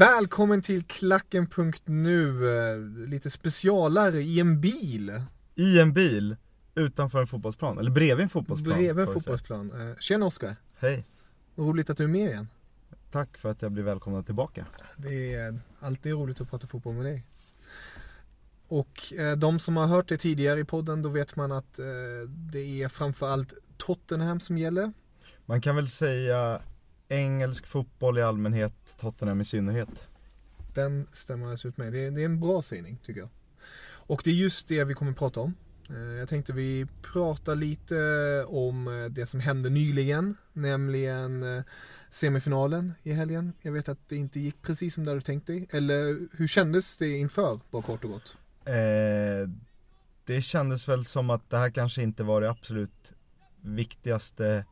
Välkommen till Klacken.nu, eh, lite specialare i en bil. I en bil utanför en fotbollsplan, eller bredvid en fotbollsplan. Bredvid en fotbollsplan. Eh, Tjena Oskar, Hej, roligt att du är med igen. tack för att jag blir välkomnad tillbaka. Det är alltid roligt att prata fotboll med dig. Och eh, de som har hört det tidigare i podden, då vet man att det är framförallt Tottenham som gäller. Man kan väl säga engelsk fotboll i allmänhet, Tottenham i synnerhet. Den stämmer alldeles ut med. Det är, det är en bra sägning tycker jag. Och det är just det vi kommer att prata om. Eh, Jag tänkte vi pratar lite om eh, det som hände nyligen, nämligen eh, semifinalen i helgen. Jag vet att det inte gick precis som du hade tänkt dig. Eller hur kändes det inför, bara kort och gott? Eh, det kändes väl som att det här kanske inte var det absolut viktigaste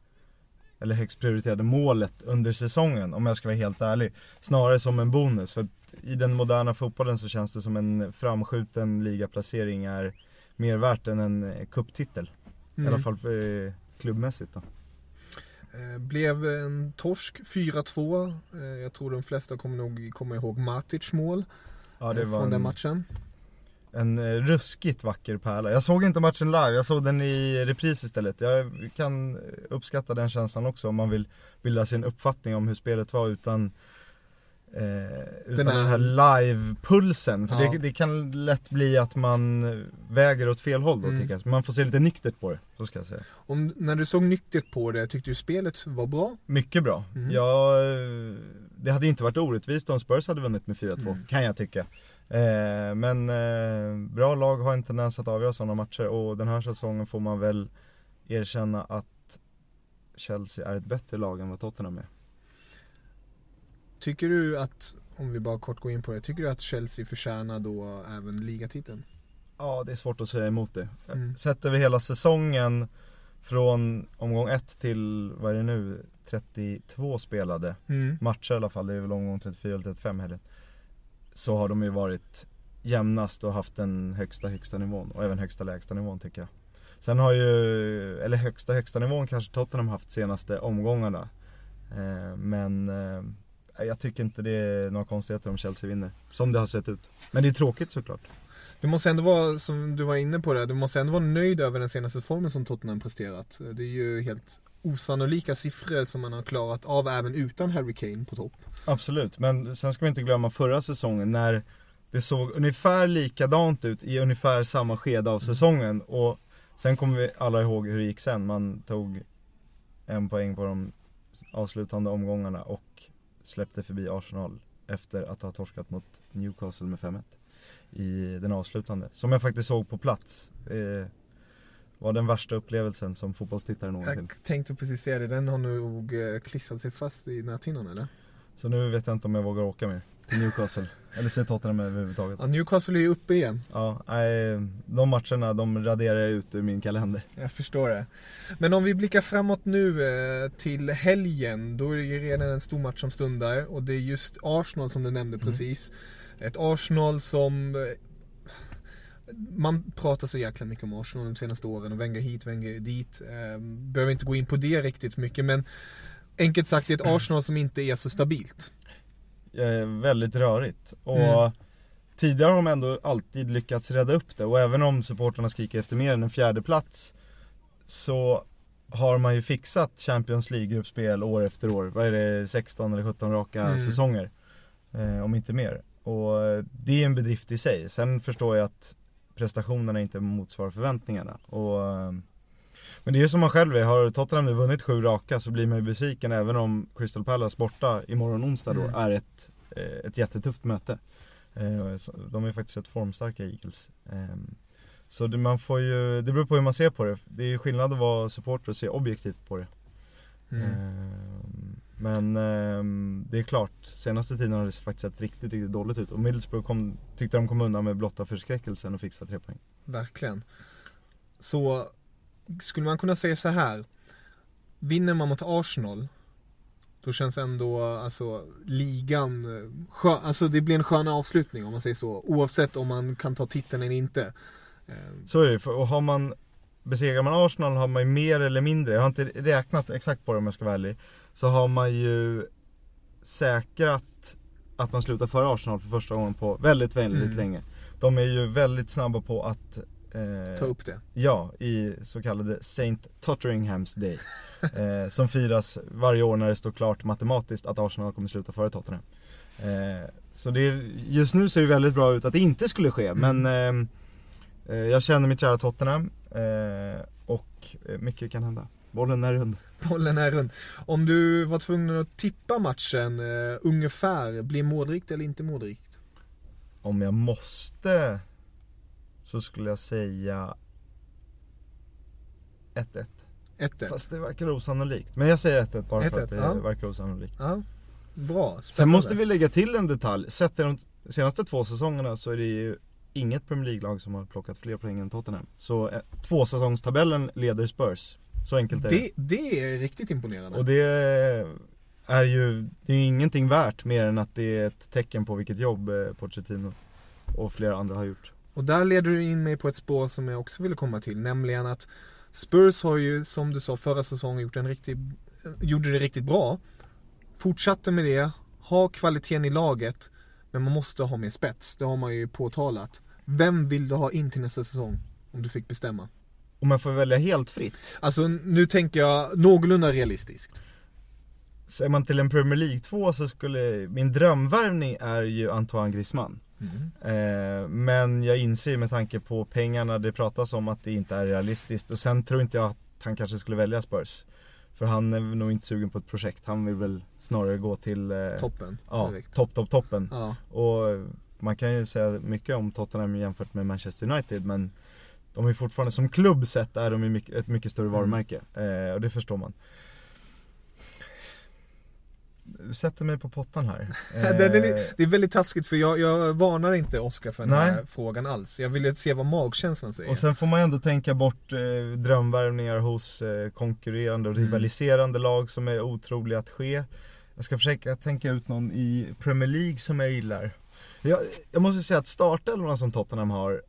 eller högst prioriterade målet under säsongen om jag ska vara helt ärlig. Snarare som en bonus för att i den moderna fotbollen så känns det som en framskjuten ligaplacering är mer värt än en eh, cuptitel. I alla fall eh, klubbmässigt då. Eh, Blev en torsk, 4-2. Eh, Jag tror de flesta kommer nog komma ihåg Matic mål Ja det var från den en, matchen. En eh, ruskigt vacker pärla. Jag såg inte matchen live, jag såg den i repris istället. Jag kan uppskatta den känslan också om man vill bilda sin uppfattning om hur spelet var utan Eh, utan Den den, är- här live-pulsen. För Ja. det, det kan lätt bli att man väger åt fel håll då Mm. tycker jag. Man får se lite nyktert på det, så ska jag säga. Om, när du såg nyktert på det, tyckte du spelet var bra? Mycket bra. Mm. Ja, eh, det hade inte varit orättvist om Spurs hade vunnit med 4-2, Mm. kan jag tycka. Eh, men eh, bra lag har en tendens att avgöra sådana matcher och den här säsongen får man väl erkänna att Chelsea är ett bättre lag än vad Tottenham är. Tycker du att, om vi bara kort går in på det, tycker du att Chelsea förtjänar då även ligatiteln? Ja, det är svårt att säga emot det. Mm. Sett över hela säsongen från omgång 1 till, vad är det nu, 32 spelade Mm. matcher i alla fall, det är väl omgång 34 eller 35 helgen. Så har de ju varit jämnast och haft den högsta högsta nivån och även högsta lägsta nivån tycker jag. Sen har ju, eller högsta högsta nivån kanske Tottenham haft senaste omgångarna. Eh, men eh, jag tycker inte det är några konstigheter om Chelsea vinner. Som det har sett ut. Men det är tråkigt såklart. Du måste ändå vara, som du var inne på det, du måste ändå vara nöjd över den senaste formen som Tottenham presterat. Det är ju helt osannolika siffror som man har klarat av även utan Harry Kane på topp. Absolut, men sen ska vi inte glömma förra säsongen när det såg ungefär likadant ut i ungefär samma skede av säsongen och sen kommer vi alla ihåg hur det gick sen. Man tog en poäng på de avslutande omgångarna och släppte förbi Arsenal efter att ha torskat mot Newcastle med 5-1 i den avslutande. Som jag faktiskt såg på plats. Eh, var den värsta upplevelsen som fotbollstittare någonsin. Jag tänkte precis säga det, den har nog eh, klistrat sig fast i näthinnan eller? Så nu vet jag inte om jag vågar åka mer. till Newcastle. Eller se Tottenham överhuvudtaget. Ja, Newcastle är ju uppe igen. Ja, nej, de matcherna de raderar jag ut ur min kalender. Jag förstår det. Men om vi blickar framåt nu eh, till helgen. Då är det ju redan en stor match som stundar. Och det är just Arsenal som du nämnde precis. Ett Arsenal som... eh, Man pratar så jäkla mycket om Arsenal de senaste åren. Och Wenger hit, Wenger dit. Eh, Behöver inte gå in på det riktigt mycket. Men enkelt sagt, det är ett Arsenal som inte är så stabilt. Väldigt rörigt. Och Mm. tidigare har de ändå alltid lyckats rädda upp det. Och även om supportrarna skriker efter mer än en fjärde plats så har man ju fixat Champions League-gruppspel år efter år. Vad är det, 16 eller 17 raka Mm. säsonger? Eh, om inte mer. Och det är en bedrift i sig. Sen förstår jag att prestationerna inte motsvarar förväntningarna. Och, eh, men det är ju som man själv är, har Tottenham nu vunnit sju raka så blir man ju besviken även om Crystal Palace borta imorgon onsdag då Mm. är ett, eh, ett jättetufft möte. Eh, De är faktiskt rätt formstarka Eagles. Ehm, Så det, man får ju, det beror på hur man ser på det. Det är ju skillnad att vara supporter och se objektivt på det. Mm. Ehm, Men ehm, det är klart, senaste tiden har det faktiskt sett riktigt, riktigt dåligt ut. Och Middlesbrough kom, tyckte de kom undan med blotta förskräckelsen och fixade tre poäng. Verkligen. Så skulle man kunna säga så här. Vinner man mot Arsenal. Då känns ändå alltså ligan eh, skön, Alltså det blir en skön avslutning om man säger så. Oavsett om man kan ta titeln eller inte. Eh, Så är det, och har man Besegrar man Arsenal har man ju mer eller mindre, jag har inte räknat exakt på det om jag ska vara ärlig Så har man ju säkrat att man slutar före Arsenal för första gången på väldigt, väldigt Mm. länge De är ju väldigt snabba på att eh, Ta upp det. Ja, i så kallade Saint Totteringham's Day eh, Som firas varje år när det står klart matematiskt att Arsenal kommer sluta före Tottenham eh, Så det är, just nu ser det väldigt bra ut att det inte skulle ske men eh, eh, Jag känner mitt kära Tottenham eh, och mycket kan hända Bollen är rund Bollen är rund. Om du var tvungen att tippa matchen eh, ungefär. Blir målrikt eller inte målrikt? Om jag måste så skulle jag säga 1-1 1-1. Fast det verkar osannolikt Men jag säger 1-1 bara för 1-1, att det ja. verkar osannolikt Ja, bra. Spännande. Sen måste vi lägga till en detalj. Sett till de senaste två säsongerna så är det ju inget Premier League-lag som har plockat fler poäng än Tottenham. Så eh, tvåsäsongstabellen leder Spurs. Så enkelt är det. det, det är riktigt imponerande. Och det är ju, det är ju ingenting värt mer än att det är ett tecken på vilket jobb eh, Pochettino och flera andra har gjort. Och där leder du in mig på ett spår som jag också ville komma till. Nämligen att Spurs har ju, som du sa, förra säsongen gjort en riktigt, gjorde det riktigt bra. Fortsatte med det, har kvaliteten i laget, men man måste ha mer spets. Det har man ju påtalat. Vem vill du ha in till nästa säsong? Om du fick bestämma. Om man får välja helt fritt. Alltså nu tänker jag någorlunda realistiskt. Ser man till en Premier League 2 så skulle, min drömvärvning är ju Antoine Griezmann. Eh, men jag inser ju med tanke på pengarna det pratas om att det inte är realistiskt. Och sen tror inte jag att han kanske skulle välja Spurs. För han är nog inte sugen på ett projekt. Han vill väl snarare gå till eh, Toppen. Ja, direkt. topp, topp, toppen. Ja. Och man kan ju säga mycket om Tottenham jämfört med Manchester United men de är fortfarande, som klubb sett är de mycket, ett mycket större varumärke. Eh, och det förstår man. Du sätter mig på pottan här. det, det, Eh, det är väldigt taskigt för jag, jag varnar inte Oscar för den här Nej. frågan alls. Jag ville se vad magkänslan säger. Och sen får man ändå tänka bort eh, drömvärvningar hos eh, konkurrerande och Mm. rivaliserande lag som är otroliga att ske. Jag ska försöka tänka ut någon i Premier League som jag gillar. Jag, jag måste säga att startelvorna som Tottenham har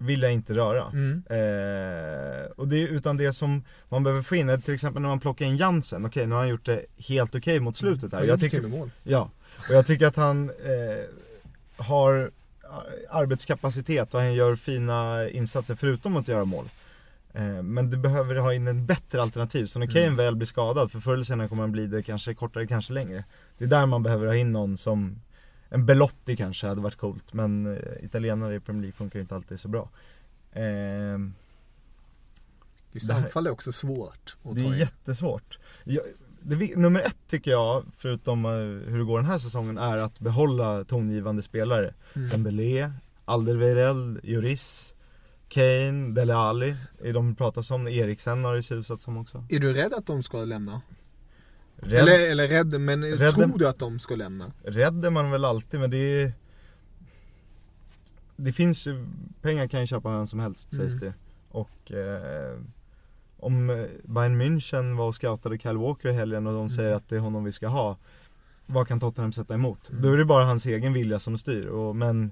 vill jag inte röra. Mm. Eh, och det, utan det som man behöver få in, är till exempel när man plockar in Jansen, okej nu har han gjort det helt okej mot slutet här. Han Jag tycker, mål. Ja, och jag tycker att han eh, har arbetskapacitet och han gör fina insatser förutom att göra mål. Eh, men du behöver ha in en bättre alternativ, så när Kane Mm. väl blir skadad, för förr eller senare kommer han bli det kanske kortare, kanske längre. Det är där man behöver ha in någon som, en Belotti kanske hade varit coolt, men eh, italienare i Premier League funkar ju inte alltid så bra. Eh, Just anfall är också svårt att det ta är in. jättesvårt. Jag, det, nummer ett tycker jag, förutom eh, hur det går den här säsongen, är att behålla tongivande spelare. Mm. Dembélé, Alderweireld, Juris, Kane, Dele Alli är de pratas om. Eriksen har det susat som också. Är du rädd att de ska lämna? Rädd, Eller, eller rädd, men Rädd- tror du att de ska lämna? rädd är man väl alltid men det är Det finns ju, pengar kan ju köpa vem som helst sägs Mm. det. Och eh, om eh, Bayern München var och scoutade Kyle Walker i helgen och de säger att det är honom vi ska ha. Vad kan Tottenham sätta emot? Mm. Då är det bara hans egen vilja som styr. Och, men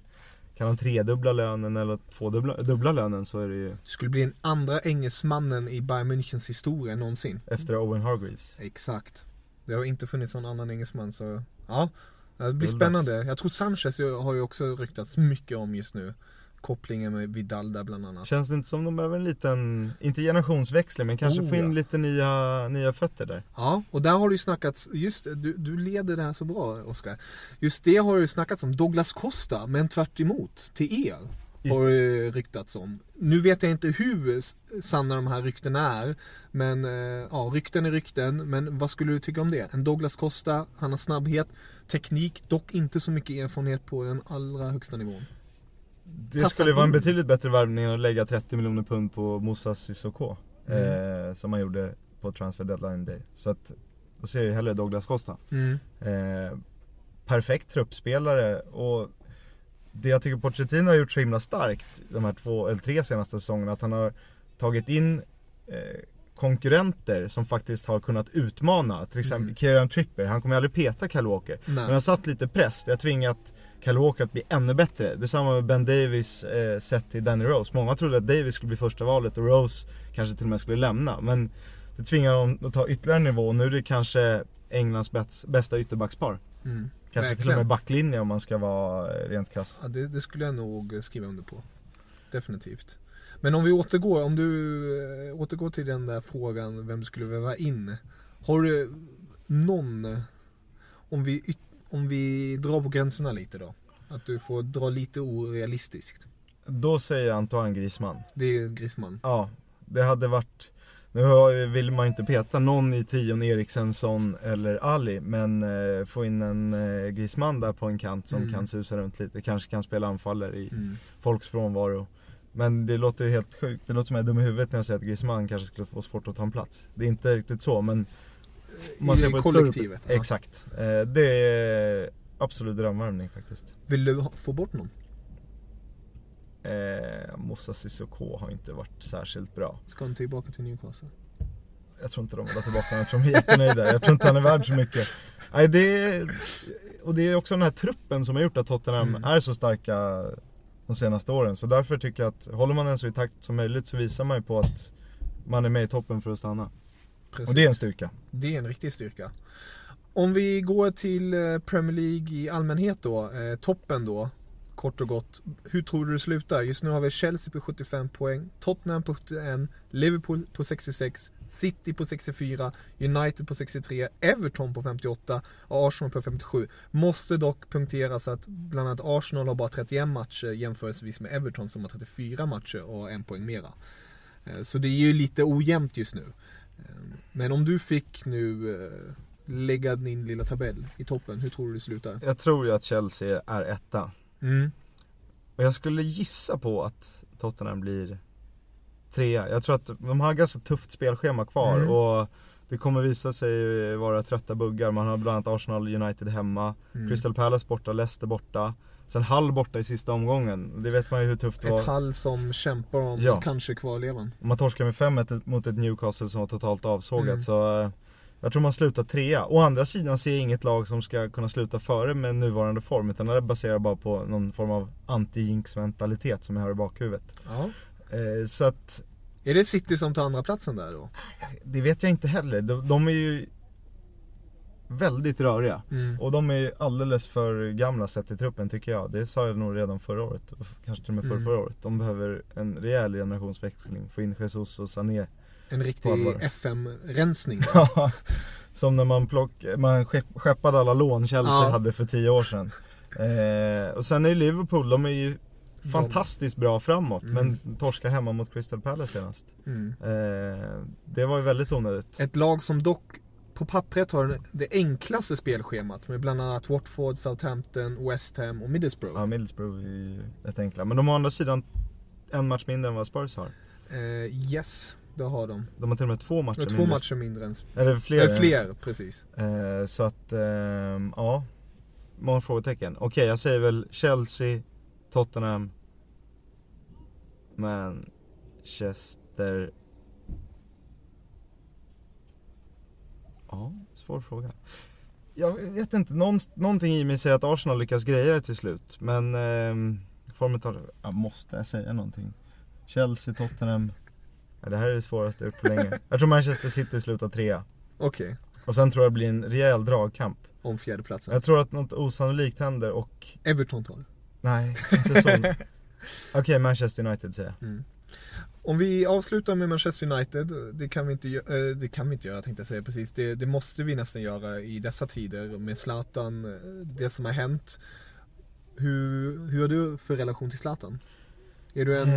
kan han tredubbla lönen eller tvådubbla dubbla lönen så är det ju Det skulle bli den andra engelsmannen i Bayern Münchens historia någonsin. efter Owen Hargreaves. Exakt. Det har inte funnits någon annan engelsman så, ja. Det blir spännande. Jag tror Sanchez har ju också ryktats mycket om just nu. Kopplingen med Vidal där bland annat. Känns det inte som de behöver en liten, inte generationsväxling men kanske Oh, få in ja. lite nya, nya fötter där. Ja, och där har det ju snackats, just du, du leder det här så bra Oskar. Just det har det ju snackats om, Douglas Costa, men tvärt emot till er. Just Har det ryktats om. Nu vet jag inte hur sanna de här ryktena är. Men eh, ja, rykten är rykten. Men vad skulle du tycka om det? En Douglas Costa, han har snabbhet, teknik, dock inte så mycket erfarenhet på den allra högsta nivån. Det Passar skulle vara en betydligt bättre värvning än att lägga 30 miljoner pund på Moussa Sissoko. Mm. Eh, som man gjorde på transfer deadline day. Så att, då ser jag hellre Douglas Costa. Mm. Eh, perfekt truppspelare och det jag tycker Pochettino har gjort så himla starkt de här två, eller tre senaste säsongerna, att han har tagit in eh, konkurrenter som faktiskt har kunnat utmana. Till exempel Mm. Kieran Tripper, han kommer ju aldrig peta Kyle Walker. Nej. Men han har satt lite press, det har tvingat Kyle Walker att bli ännu bättre. Detsamma med Ben Davis eh, sett till Danny Rose. Många trodde att Davis skulle bli första valet och Rose kanske till och med skulle lämna. Men det tvingar dem att ta ytterligare nivå och nu är det kanske Englands bäst, bästa ytterbackspar. Mm. Kanske till och med backlinje om man ska vara eh, rent krass. Ja, det, det skulle jag nog skriva under på. Definitivt. Men om vi återgår, om du eh, återgår till den där frågan vem du skulle väva in. Har du någon, om vi, om vi drar på gränserna lite då. Att du får dra lite orealistiskt. Då säger jag Antoine Griezmann. Det är Griezmann. Ja, det hade varit nu vill man inte peta någon i trion Eriksen, Son eller Ali Men eh, få in en eh, Griezmann där på en kant som Mm. kan susa runt lite Kanske kan spela anfallare i Mm. folks frånvaro Men det låter ju helt sjukt, det låter som jag är dum i huvudet när jag säger att Griezmann kanske skulle få svårt att ta en plats Det är inte riktigt så men man I ser på kollektivet, större, ja. Exakt, eh, det är absolut drömvärvning faktiskt Vill du få bort någon? Eh, Moussa Sissoko har inte varit särskilt bra Ska han tillbaka till Newcastle? Jag tror inte de vill ha tillbaka honom, jag tror de är jättenöjda. Jag tror inte han är värd så mycket. Nej, det är, och det är också den här truppen som har gjort att Tottenham Mm. är så starka de senaste åren. Så därför tycker jag att håller man den så i takt som möjligt så visar man ju på att man är med i toppen för att stanna. Precis. Och det är en styrka. Det är en riktig styrka. Om vi går till eh, Premier League i allmänhet då, eh, toppen då, kort och gott. Hur tror du det slutar? Just nu har vi Chelsea på 75 poäng, Tottenham på 71, Liverpool på 66, City på 64, United på 63, Everton på 58 och Arsenal på 57. Måste dock punkteras att bland annat Arsenal har bara 31 matcher jämförelsevis med Everton som har 34 matcher och en poäng mera. Eh, så det är ju lite ojämnt just nu. Ehm, men om du fick nu eh, lägga din lilla tabell i toppen, hur tror du det slutar? Jag tror ju att Chelsea är etta. Mm. Och jag skulle gissa på att Tottenham blir trea. Jag tror att de har ganska tufft spelschema kvar Mm. och det kommer visa sig vara trötta buggar. Man har bland annat Arsenal United hemma, Mm. Crystal Palace borta, Leicester borta. Sen Hull borta i sista omgången. Det vet man ju hur tufft det Ett var. Hall som kämpar om Ja. kanske kvarlevan. Om man torskar med 5-1 mot ett Newcastle som var totalt avsågat Mm. så eh, jag tror man slutar trea. Å andra sidan ser jag inget lag som ska kunna sluta före med nuvarande form utan det baserar bara på någon form av anti-jinx mentalitet som jag har i bakhuvudet. Ja. Eh, så att Är det City som tar andra platsen där då? det vet jag inte heller. De, de är ju väldigt röriga. Mm. Och de är alldeles för gamla sett i truppen tycker jag. Det sa jag nog redan förra året. Kanske till och med förra, Mm. förra året. De behöver en rejäl generationsväxling. Få in Jesus och Sané. En riktig. FM-rensning. Som när man, plock, man skepp- skeppade alla lån Chelsea Ja. hade för tio år sedan. Eh, och sen är ju Liverpool, de är ju fantastiskt bra framåt. Mm. Men torskar hemma mot Crystal Palace senast. Mm. Eh, det var ju väldigt onödigt. Ett lag som dock på pappret har det enklaste spelschemat med bland annat Watford, Southampton, West Ham och Middlesbrough. Ja, Middlesbrough är ju rätt enkla. Men de har å andra sidan en match mindre än vad Spurs har. Eh, yes, det har de. De har till och med två matcher två mindre. matcher mindre än... Eller fler. Fler, fler precis. Eh, så att, ehm, ja. Många frågetecken. Okej, jag säger väl Chelsea, Tottenham, Manchester. Ja, svår fråga. Jag vet inte, Någon, någonting i mig säger att Arsenal lyckas greja det till slut. Men ehm, formen tar, jag måste säga någonting? Chelsea, Tottenham. Ja, det här är det svåraste jag gjort på länge. Jag tror Manchester City slutar trea. Okej, Och sen tror jag det blir en rejäl dragkamp. om fjärdeplatsen. Jag tror att något osannolikt händer och... Everton tar. Nej, inte så. Okej, Manchester United säger jag. Om vi avslutar med Manchester United, det kan vi inte, eh, det kan vi inte göra tänkte jag säga precis. Det, det måste vi nästan göra i dessa tider med Zlatan, eh, det som har hänt. Hur, hur har du för relation till Zlatan? Är du en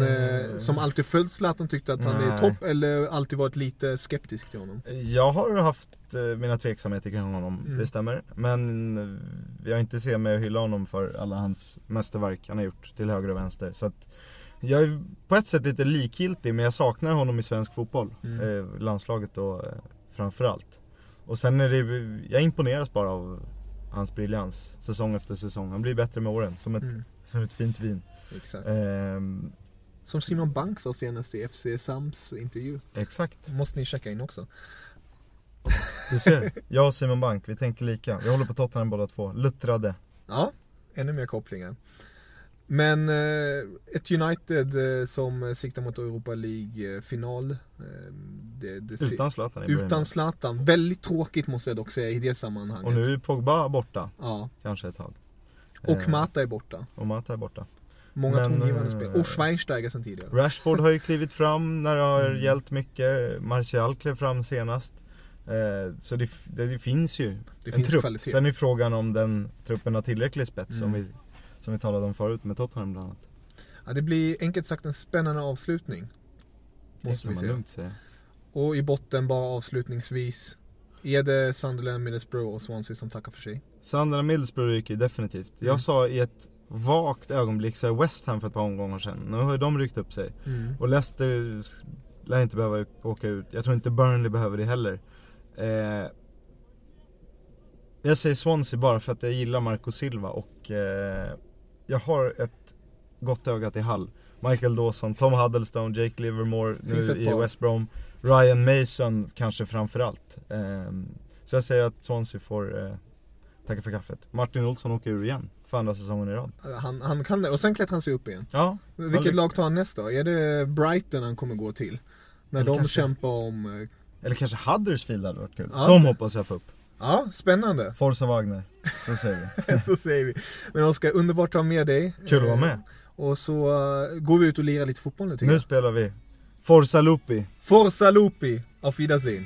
eh, som alltid följt Zlatan, tyckte att han är Nej. topp eller alltid varit lite skeptisk till honom? Jag har haft eh, mina tveksamheter kring honom, Mm. det stämmer. Men eh, jag inte ser mig att hylla honom för alla hans mästerverk han har gjort till höger och vänster. Så att jag är på ett sätt lite likgiltig men jag saknar honom i svensk fotboll. Mm. Eh, landslaget då eh, framförallt. Och sen är det, jag imponeras bara av hans briljans säsong efter säsong. Han blir bättre med åren, som ett, Mm, som ett fint vin. Exakt. Ehm, Som Simon Bank sa senast i FC Sams intervju. exakt. Måste ni checka in också. Du ser, jag och Simon Bank, vi tänker lika. Vi håller på Tottenham båda två. Luttrade. Ja, ännu mer kopplingar. Men eh, ett United eh, som siktar mot Europa League-final. Eh, det, det ser- Utan Zlatan utan Zlatan. Väldigt tråkigt måste jag dock säga i det sammanhanget. Och nu är Pogba borta, Ja, kanske ett tag. och Eh, Mata är borta. Och Mata är borta. Många men, tongivande eh, spel. Och Schweinsteiger sen tidigare. Rashford har ju klivit fram när det har Mm. gällt mycket. Martial klev fram senast. Eh, så det, det, det finns ju Det en finns trupp. kvalitet. Sen är frågan om den truppen har tillräcklig spets som, Mm. vi, som vi talade om förut med Tottenham bland annat. Ja, det blir enkelt sagt en spännande avslutning. Det Måste man lugnt säga. Och i botten bara avslutningsvis. Är det Sunderland, Middlesbrough och Swansea som tackar för sig? Sandra Middlesbrough ryker definitivt. Jag Mm. sa i ett vagt ögonblick så här West Ham för ett par omgångar sedan. Nu har ju de ryckt upp sig. Och Leicester lär inte behöva åka ut. Jag tror inte Burnley behöver det heller. Eh, jag säger Swansea bara för att jag gillar Marco Silva och eh, jag har ett gott öga till Hull. Michael Dawson, Tom Huddlestone, Jake Livermore Finns nu i. West Brom. Ryan Mason kanske framförallt. Eh, så jag säger att Swansea får eh, tacka för kaffet. Martin Olsson åker ur igen för andra säsongen i rad. Han, han kan det. Och sen klättrar han sig upp igen. Ja, Vilket lag tar han nästa? Är det Brighton han kommer gå till? När Eller de kanske- kämpar om... eh, eller kanske Huddersfield hade varit kul. Ja, De det- hoppas jag få upp. Ja, spännande. Forza Wagner, så säger vi. så säger vi. Men Oskar, underbart att ha med dig. Kul att vara Eh, med. Och så eh, går vi ut och lirar lite fotboll nu tycker Nu jag. spelar vi Forza Lupi. Forza Lupi! Auf Wiedersehen!